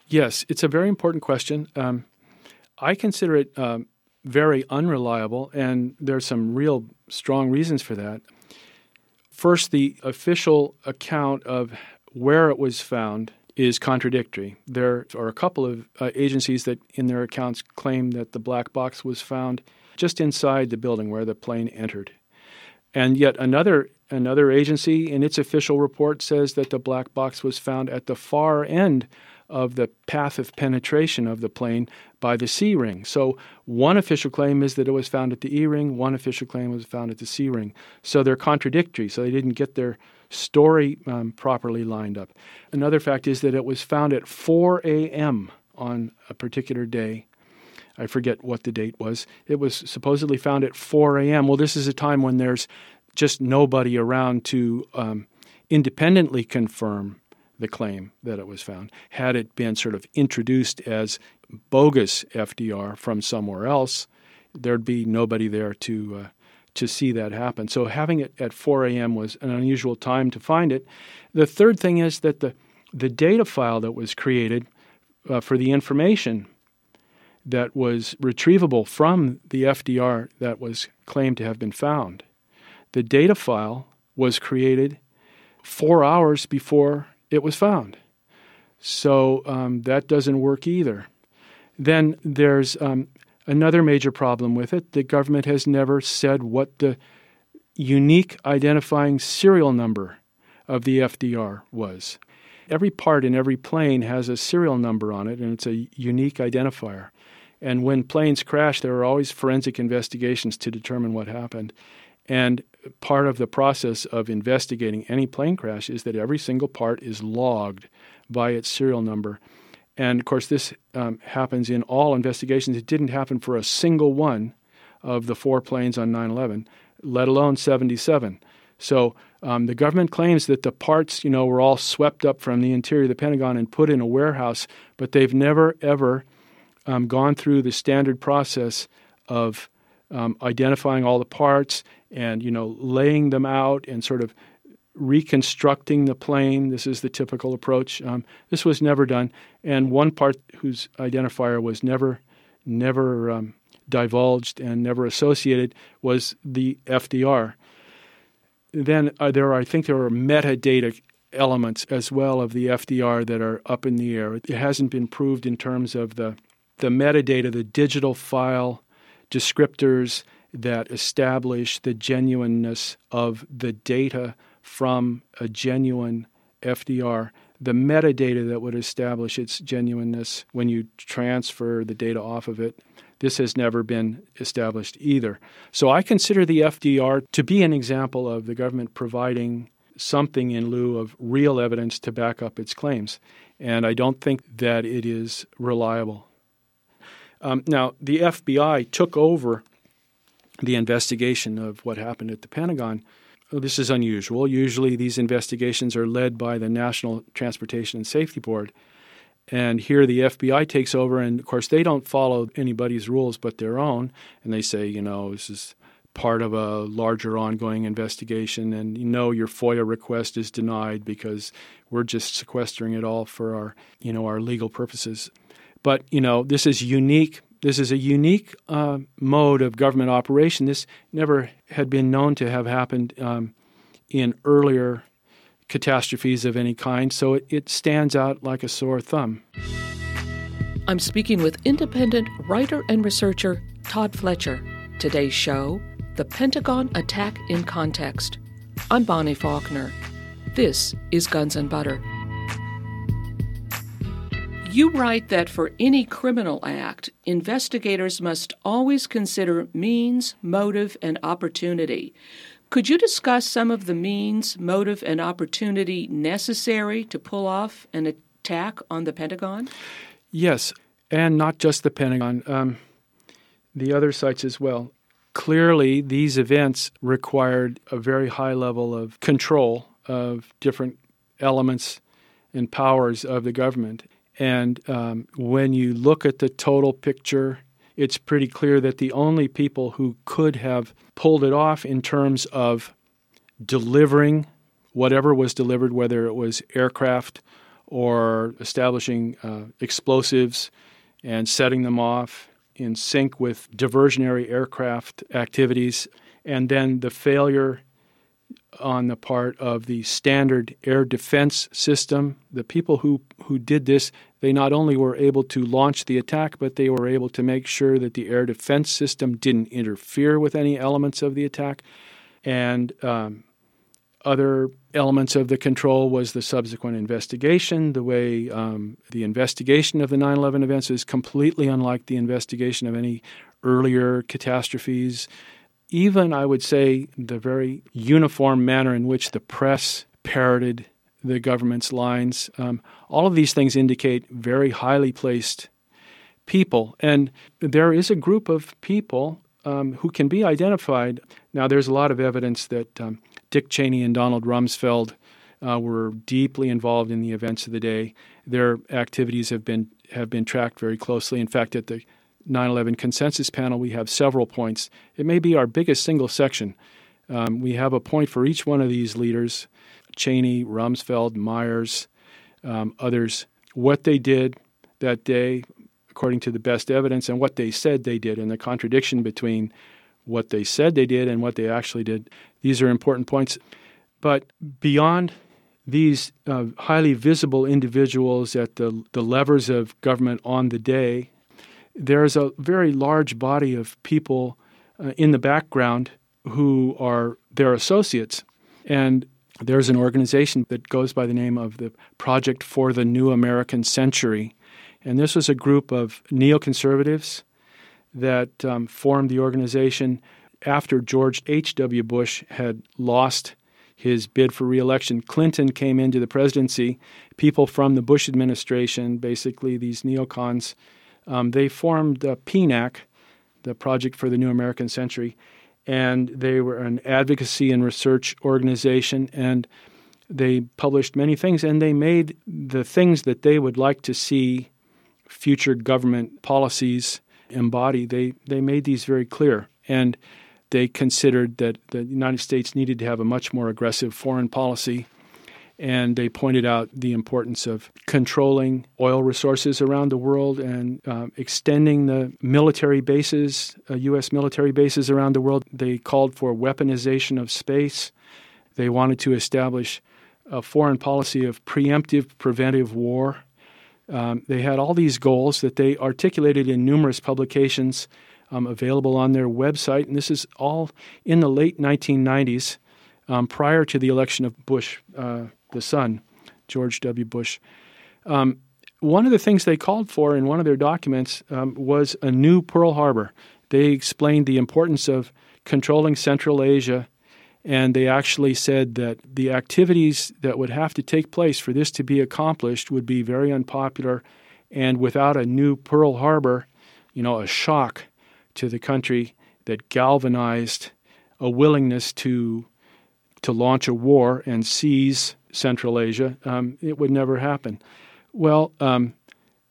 [SPEAKER 4] Yes, it's a very important question. Um, I consider it um, very unreliable, and there's some real strong reasons for that. First, the official account of where it was found is contradictory. There are a couple of uh, agencies that, in their accounts, claim that the black box was found just inside the building where the plane entered. And yet another another agency in its official report says that the black box was found at the far end of the path of penetration of the plane by the C ring. So one official claim is that it was found at the E ring, one official claim was found at the C ring. So they're contradictory, so they didn't get their story um, properly lined up. Another fact is that it was found at 4 a.m. on a particular day. I forget what the date was. It was supposedly found at 4 a.m. Well, this is a time when there's just nobody around to um, independently confirm the claim that it was found. Had it been sort of introduced as bogus FDR from somewhere else, there'd be nobody there to uh, to see that happen. So having it at 4 a.m. was an unusual time to find it. The third thing is that the the data file that was created uh, for the information that was retrievable from the FDR that was claimed to have been found. The data file was created four hours before it was found. So um, that doesn't work either. Then there's um, another major problem with it. The government has never said what the unique identifying serial number of the FDR was. Every part in every plane has a serial number on it, and it's a unique identifier. And when planes crash, there are always forensic investigations to determine what happened. And part of the process of investigating any plane crash is that every single part is logged by its serial number. And of course, this um, happens in all investigations. It didn't happen for a single one of the four planes on 9 11, let alone 77. So um, the government claims that the parts, you know, were all swept up from the interior of the Pentagon and put in a warehouse, but they've never ever um, gone through the standard process of um, identifying all the parts and you know laying them out and sort of reconstructing the plane. This is the typical approach. Um, this was never done, and one part whose identifier was never never um, divulged and never associated was the FDR then uh, there are, I think there are metadata elements as well of the FDR that are up in the air. It hasn't been proved in terms of the the metadata, the digital file descriptors that establish the genuineness of the data from a genuine FDR, the metadata that would establish its genuineness when you transfer the data off of it this has never been established either. So I consider the FDR to be an example of the government providing something in lieu of real evidence to back up its claims. And I don't think that it is reliable. Um, now, the FBI took over the investigation of what happened at the Pentagon. Well, this is unusual. Usually, these investigations are led by the National Transportation and Safety Board. And here the FBI takes over, and of course, they don't follow anybody's rules but their own. And they say, you know, this is part of a larger ongoing investigation, and you know your FOIA request is denied because we're just sequestering it all for our, you know, our legal purposes. But you know, this is unique. This is a unique uh, mode of government operation. This never had been known to have happened um, in earlier catastrophes of any kind, so it, it stands out like a sore thumb.
[SPEAKER 1] I'm speaking with independent writer and researcher Tod Fletcher. Today's show The Pentagon Attack in Context. I'm Bonnie Faulkner. This is Guns and Butter. You write that for any criminal act, investigators must always consider means, motive, and opportunity. Could you discuss some of the means, motive, and opportunity necessary to pull off an attack on the Pentagon?
[SPEAKER 4] Yes, and not just the Pentagon, um, the other sites as well. Clearly, these events required a very high level of control of different elements and powers of the government. And um, when you look at the total picture it's pretty clear that the only people who could have pulled it off in terms of delivering whatever was delivered, whether it was aircraft or establishing uh, explosives and setting them off in sync with diversionary aircraft activities, and then the failure on the part of the standard air defense system. The people who, who did this, they not only were able to launch the attack, but they were able to make sure that the air defense system didn't interfere with any elements of the attack. And um, other elements of the control was the subsequent investigation. The way um, the investigation of the 9 11 events is completely unlike the investigation of any earlier catastrophes even, I would say, the very uniform manner in which the press parroted the government's lines. Um, all of these things indicate very highly placed people. And there is a group of people um, who can be identified. Now, there's a lot of evidence that um, Dick Cheney and Donald Rumsfeld uh, were deeply involved in the events of the day. Their activities have been have been tracked very closely. In fact, at the 9/11 consensus panel, we have several points. It may be our biggest single section. Um, we have a point for each one of these leaders: Cheney, Rumsfeld, Myers, um, others. What they did that day, according to the best evidence, and what they said they did, and the contradiction between what they said they did and what they actually did. These are important points. But beyond these uh, highly visible individuals at the, the levers of government on the day, there's a very large body of people uh, in the background who are their associates. And there's an organization that goes by the name of the Project for the New American Century. And this was a group of neoconservatives that um, formed the organization after George H.W. Bush had lost his bid for reelection. Clinton came into the presidency. People from the Bush administration, basically these neocons, um, they formed the PNAC, the Project for the New American Century, and they were an advocacy and research organization, and they published many things, and they made the things that they would like to see future government policies embody. They they made these very clear, and they considered that the United States needed to have a much more aggressive foreign policy. And they pointed out the importance of controlling oil resources around the world and uh, extending the military bases, uh, U.S. military bases around the world. They called for weaponization of space. They wanted to establish a foreign policy of preemptive preventive war. Um, they had all these goals that they articulated in numerous publications um, available on their website. And this is all in the late 1990s, um, prior to the election of Bush, uh, the son, George W. Bush. Um, one of the things they called for in one of their documents um, was a new Pearl Harbor. They explained the importance of controlling Central Asia, and they actually said that the activities that would have to take place for this to be accomplished would be very unpopular, and without a new Pearl Harbor, you know, a shock to the country that galvanized a willingness to to launch a war and seize Central Asia, um, it would never happen. Well, um,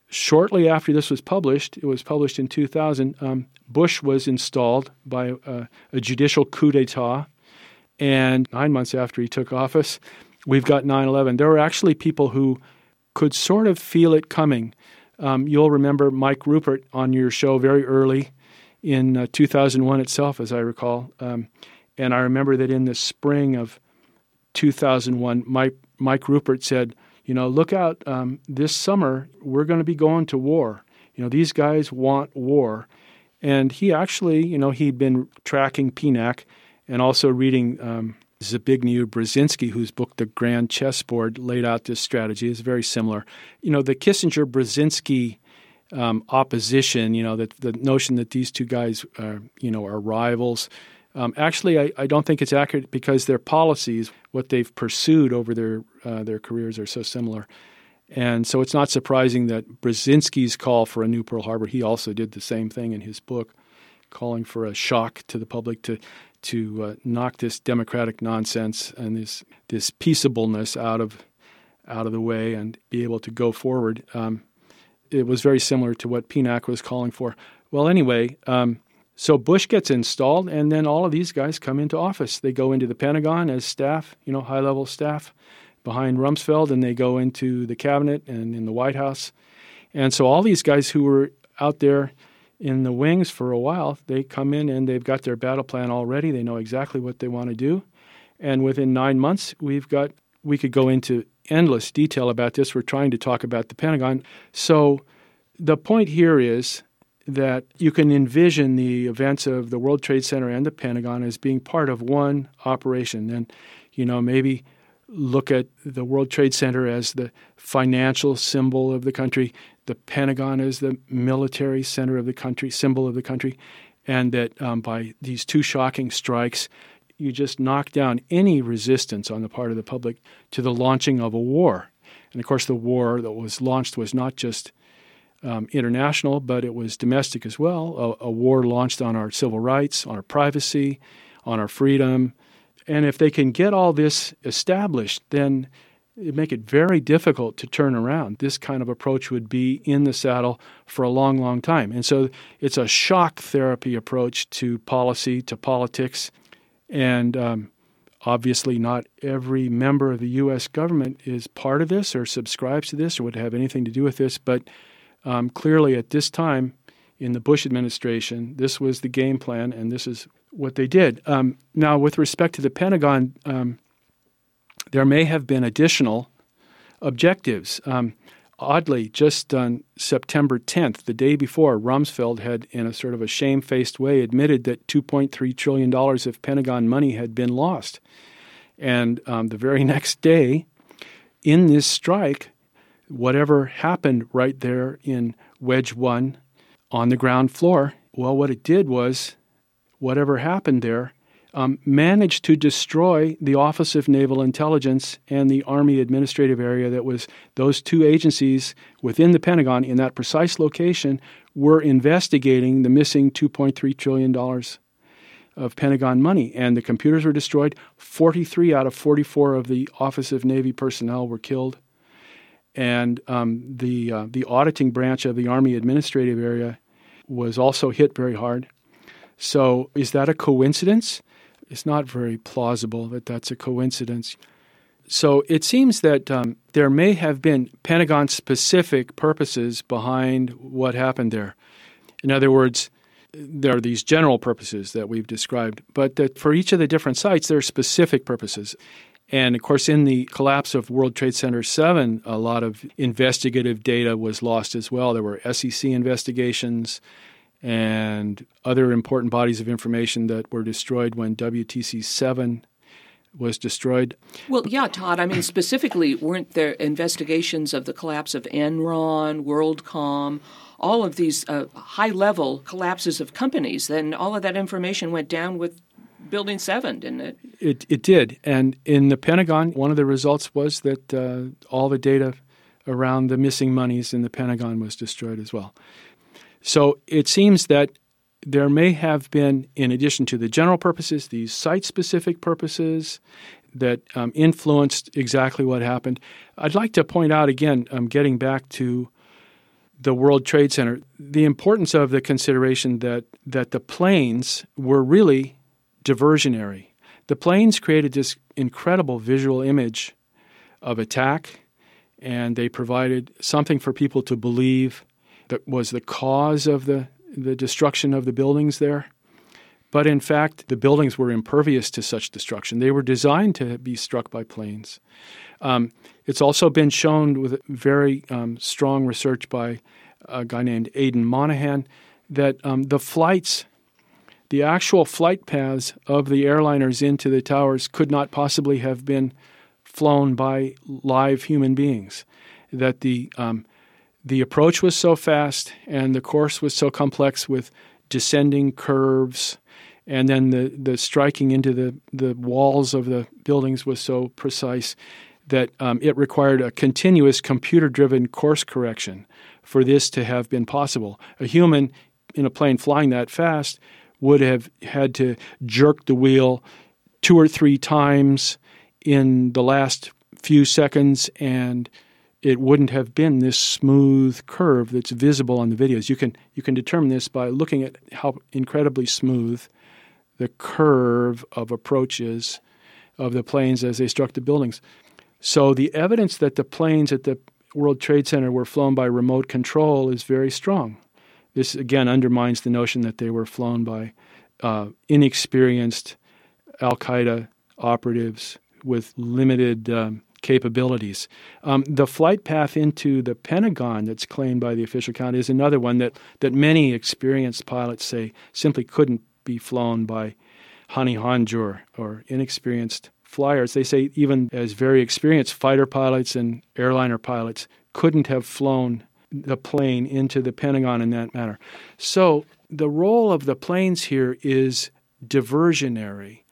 [SPEAKER 4] shortly after this was published, it was published in 2000. Um, Bush was installed by uh, a judicial coup d'état, and nine months after he took office, we've got 9/11. There were actually people who could sort of feel it coming. Um, you'll remember Mike Ruppert on your show very early in uh, 2001 itself, as I recall. Um, and I remember that in the spring of 2001, Mike, Mike Ruppert said, you know, look out, um, this summer we're going to be going to war. You know, these guys want war. And he actually, you know, he'd been tracking PNAC and also reading um, Zbigniew Brzezinski, whose book, The Grand Chessboard, laid out this strategy. It's very similar. You know, the Kissinger Brzezinski um, opposition, you know, that the notion that these two guys, are, you know, are rivals. Um, actually, I, I, don't think it's accurate because their policies, what they've pursued over their uh, their careers, are so similar. And so it's not surprising that Brzezinski's call for a new Pearl Harbor, he also did the same thing in his book, calling for a shock to the public to to uh, knock this democratic nonsense and this this peaceableness out of out of the way and be able to go forward. Um, it was very similar to what PNAC was calling for. Well, anyway, um, so Bush gets installed, and then all of these guys come into office. They go into the Pentagon as staff, you know, high level staff behind Rumsfeld, and they go into the cabinet and in the White House. And so all these guys who were out there in the wings for a while, they come in and they've got their battle plan already. They know exactly what they want to do. And within nine months, we've got we could go into endless detail about this. We're trying to talk about the Pentagon. So the point here is that you can envision the events of the World Trade Center and the Pentagon as being part of one operation. And, you know, maybe look at the World Trade Center as the financial symbol of the country, the Pentagon as the military center of the country, symbol of the country, and that um, by these two shocking strikes, you just knock down any resistance on the part of the public to the launching of a war. And of course, the war that was launched was not just um, international, but it was domestic as well. A, a, war launched on our civil rights, on our privacy, on our freedom. And if they can get all this established, then it make it very difficult to turn around. This kind of approach would be in the saddle for a long, long time. And so it's a shock therapy approach to policy, to politics. And um, obviously, not every member of the U.S. government is part of this or subscribes to this or would have anything to do with this. But um, clearly, at this time in the Bush administration, this was the game plan, and this is what they did. Um, now, with respect to the Pentagon, um, there may have been additional objectives. Um, oddly, just on September 10th, the day before, Rumsfeld had, in a sort of a shamefaced way, admitted that $2.3 trillion of Pentagon money had been lost. And um, the very next day, in this strike, whatever happened right there in Wedge 1 on the ground floor, well, what it did was whatever happened there um, managed to destroy the Office of Naval Intelligence and the Army Administrative Area that was those two agencies within the Pentagon in that precise location were investigating the missing $2.3 trillion of Pentagon money. And the computers were destroyed. 43 out of 44 of the Office of Navy personnel were killed. And um, the, uh, the auditing branch of the Army Administrative Area was also hit very hard. So, is that a coincidence? It's not very plausible that that's a coincidence. So it seems that um, there may have been Pentagon specific purposes behind what happened there. In other words, there are these general purposes that we've described, but that for each of the different sites, there are specific purposes. And of course, in the collapse of World Trade Center 7, a lot of investigative data was lost as well. There were SEC investigations, and other important bodies of information that were destroyed when WTC 7 was destroyed.
[SPEAKER 1] Well, yeah, Tod. I mean, specifically, weren't there investigations of the collapse of Enron, WorldCom, all of these uh, high level collapses of companies? Then all of that information went down with Building 7, didn't it?
[SPEAKER 4] It, it did. And in the Pentagon, one of the results was that uh, all the data around the missing monies in the Pentagon was destroyed as well. So it seems that there may have been, in addition to the general purposes, these site specific purposes that um, influenced exactly what happened. I'd like to point out again, um, getting back to the World Trade Center, the importance of the consideration that, that the planes were really diversionary. The planes created this incredible visual image of attack, and they provided something for people to believe that was the cause of the, the destruction of the buildings there. But in fact, the buildings were impervious to such destruction. They were designed to be struck by planes. Um, it's also been shown with very um, strong research by a guy named Aidan Monaghan that um, the flights, the actual flight paths of the airliners into the towers could not possibly have been flown by live human beings. That the um, the approach was so fast and the course was so complex with descending curves and then the, the striking into the, the walls of the buildings was so precise that um, it required a continuous computer driven course correction for this to have been possible. A human in a plane flying that fast would have had to jerk the wheel two or three times in the last few seconds and it wouldn't have been this smooth curve that's visible on the videos. You can you can determine this by looking at how incredibly smooth the curve of approaches of the planes as they struck the buildings. So the evidence that the planes at the World Trade Center were flown by remote control is very strong. This again undermines the notion that they were flown by uh, inexperienced Al Qaeda operatives with limited um, capabilities. Um, the flight path into the Pentagon that's claimed by the official account is another one that, that many experienced pilots say simply couldn't be flown by Hani Hanjour or inexperienced flyers. They say even as very experienced fighter pilots and airliner pilots couldn't have flown the plane into the Pentagon in that manner. So the role of the planes here is diversionary.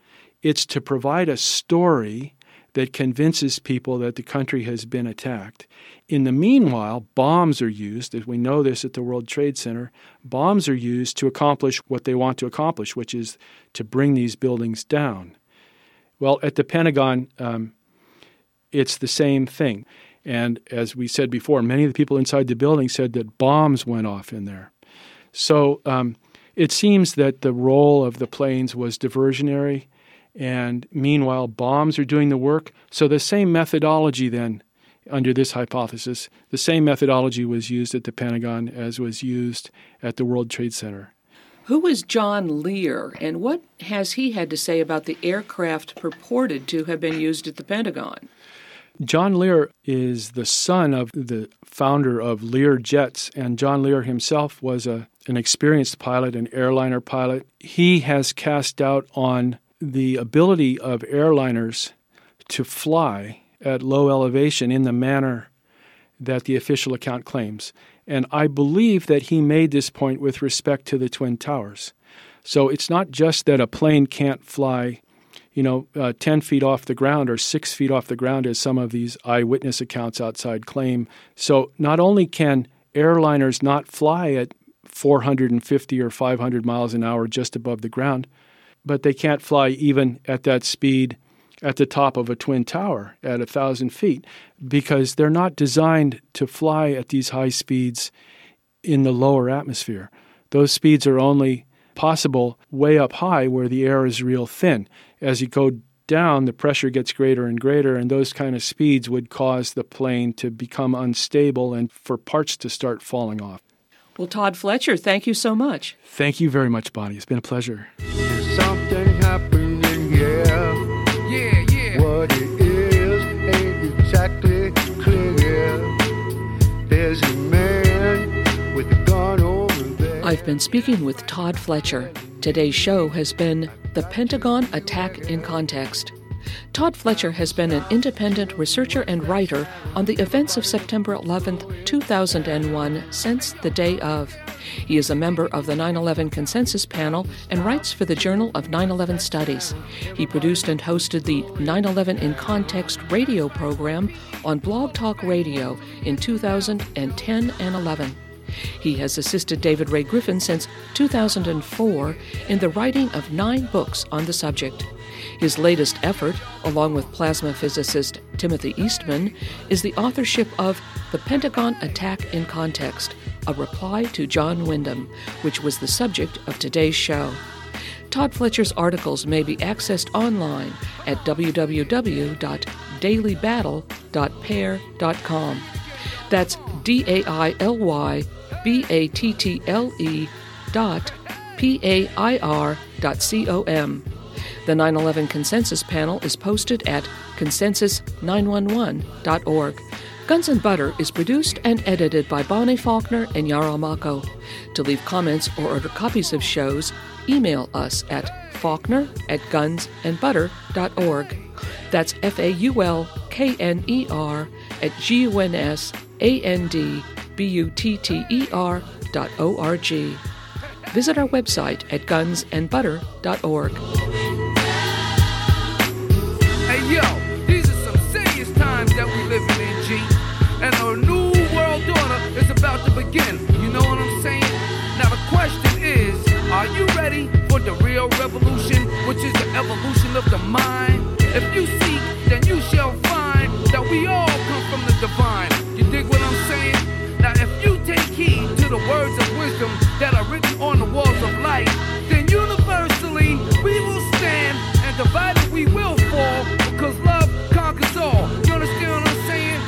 [SPEAKER 4] It's to provide a story that convinces people that the country has been attacked. In the meanwhile, bombs are used, as we know this at the World Trade Center, bombs are used to accomplish what they want to accomplish, which is to bring these buildings down. Well, at the Pentagon, um, it's the same thing. And as we said before, many of the people inside the building said that bombs went off in there. So um, it seems that the role of the planes was diversionary, and meanwhile, bombs are doing the work. So the same methodology, then, under this hypothesis, the same methodology was used at the Pentagon as was used at the World Trade Center.
[SPEAKER 1] Who is John Lear, and what has he had to say about the aircraft purported to have been used at the Pentagon?
[SPEAKER 4] John Lear is the son of the founder of Lear Jets, and John Lear himself was a, an experienced pilot, an airliner pilot. He has cast doubt on the ability of airliners to fly at low elevation in the manner that the official account claims. And I believe that he made this point with respect to the Twin Towers. So it's not just that a plane can't fly you know, uh, 10 feet off the ground or six feet off the ground, as some of these eyewitness accounts outside claim. So not only can airliners not fly at 450 or 500 miles an hour just above the ground, but they can't fly even at that speed at the top of a twin tower at a thousand feet because they're not designed to fly at these high speeds in the lower atmosphere. Those speeds are only possible way up high where the air is real thin. As you go down, the pressure gets greater and greater, and those kind of speeds would cause the plane to become unstable and for parts to start falling off.
[SPEAKER 1] Well, Tod Fletcher, thank you so much.
[SPEAKER 4] Thank you very much, Bonnie. It's been a pleasure.
[SPEAKER 1] I've been speaking with Tod Fletcher. Today's show has been The Pentagon Attack in Context. Tod Fletcher has been an independent researcher and writer on the events of September 11, 2001, since the day of. He is a member of the 9 11 Consensus Panel and writes for the Journal of 9 11 Studies. He produced and hosted the 9 11 in Context radio program on Blog Talk Radio in 2010 and 11. He has assisted David Ray Griffin since 2004 in the writing of nine books on the subject. His latest effort, along with plasma physicist Timothy Eastman, is the authorship of The Pentagon Attack in Context, a reply to John Wyndham, which was the subject of today's show. Tod Fletcher's articles may be accessed online at www.dailybattle.pair.com. That's D A I L Y B A T T L E dot P A I R dot C O M. The 9 11 Consensus Panel is posted at consensus911.org. Guns and Butter is produced and edited by Bonnie Faulkner and Yarrow Mahko. To leave comments or order copies of shows, email us at faulkner at gunsandbutter.org. That's F A U L K N E R at G U N S A N D B U T T E R dot O R G. Visit our website at gunsandbutter.org.
[SPEAKER 3] Hey yo, these are some serious times that we living in, G. And a new world order is about to begin. You know what I'm saying? Now the question is, are you ready for the real revolution, which is the evolution of the mind? If you seek, then you shall find that we all come from the divine. You dig what I'm saying? Now if you take heed to the words of wisdom that are written on the walls of life, then universally we will stand and divided we will fall because love conquers all. You understand what I'm saying?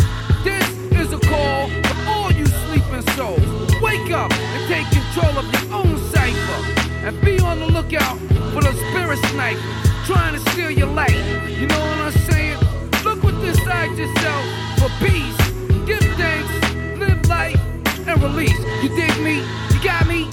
[SPEAKER 3] This is a call for all you sleeping souls. Wake up and take control of your own cipher and be on the lookout for the spirit snipers trying to steal your light. You know what I'm saying? Look what within inside yourself for peace and release. You dig me? You got me?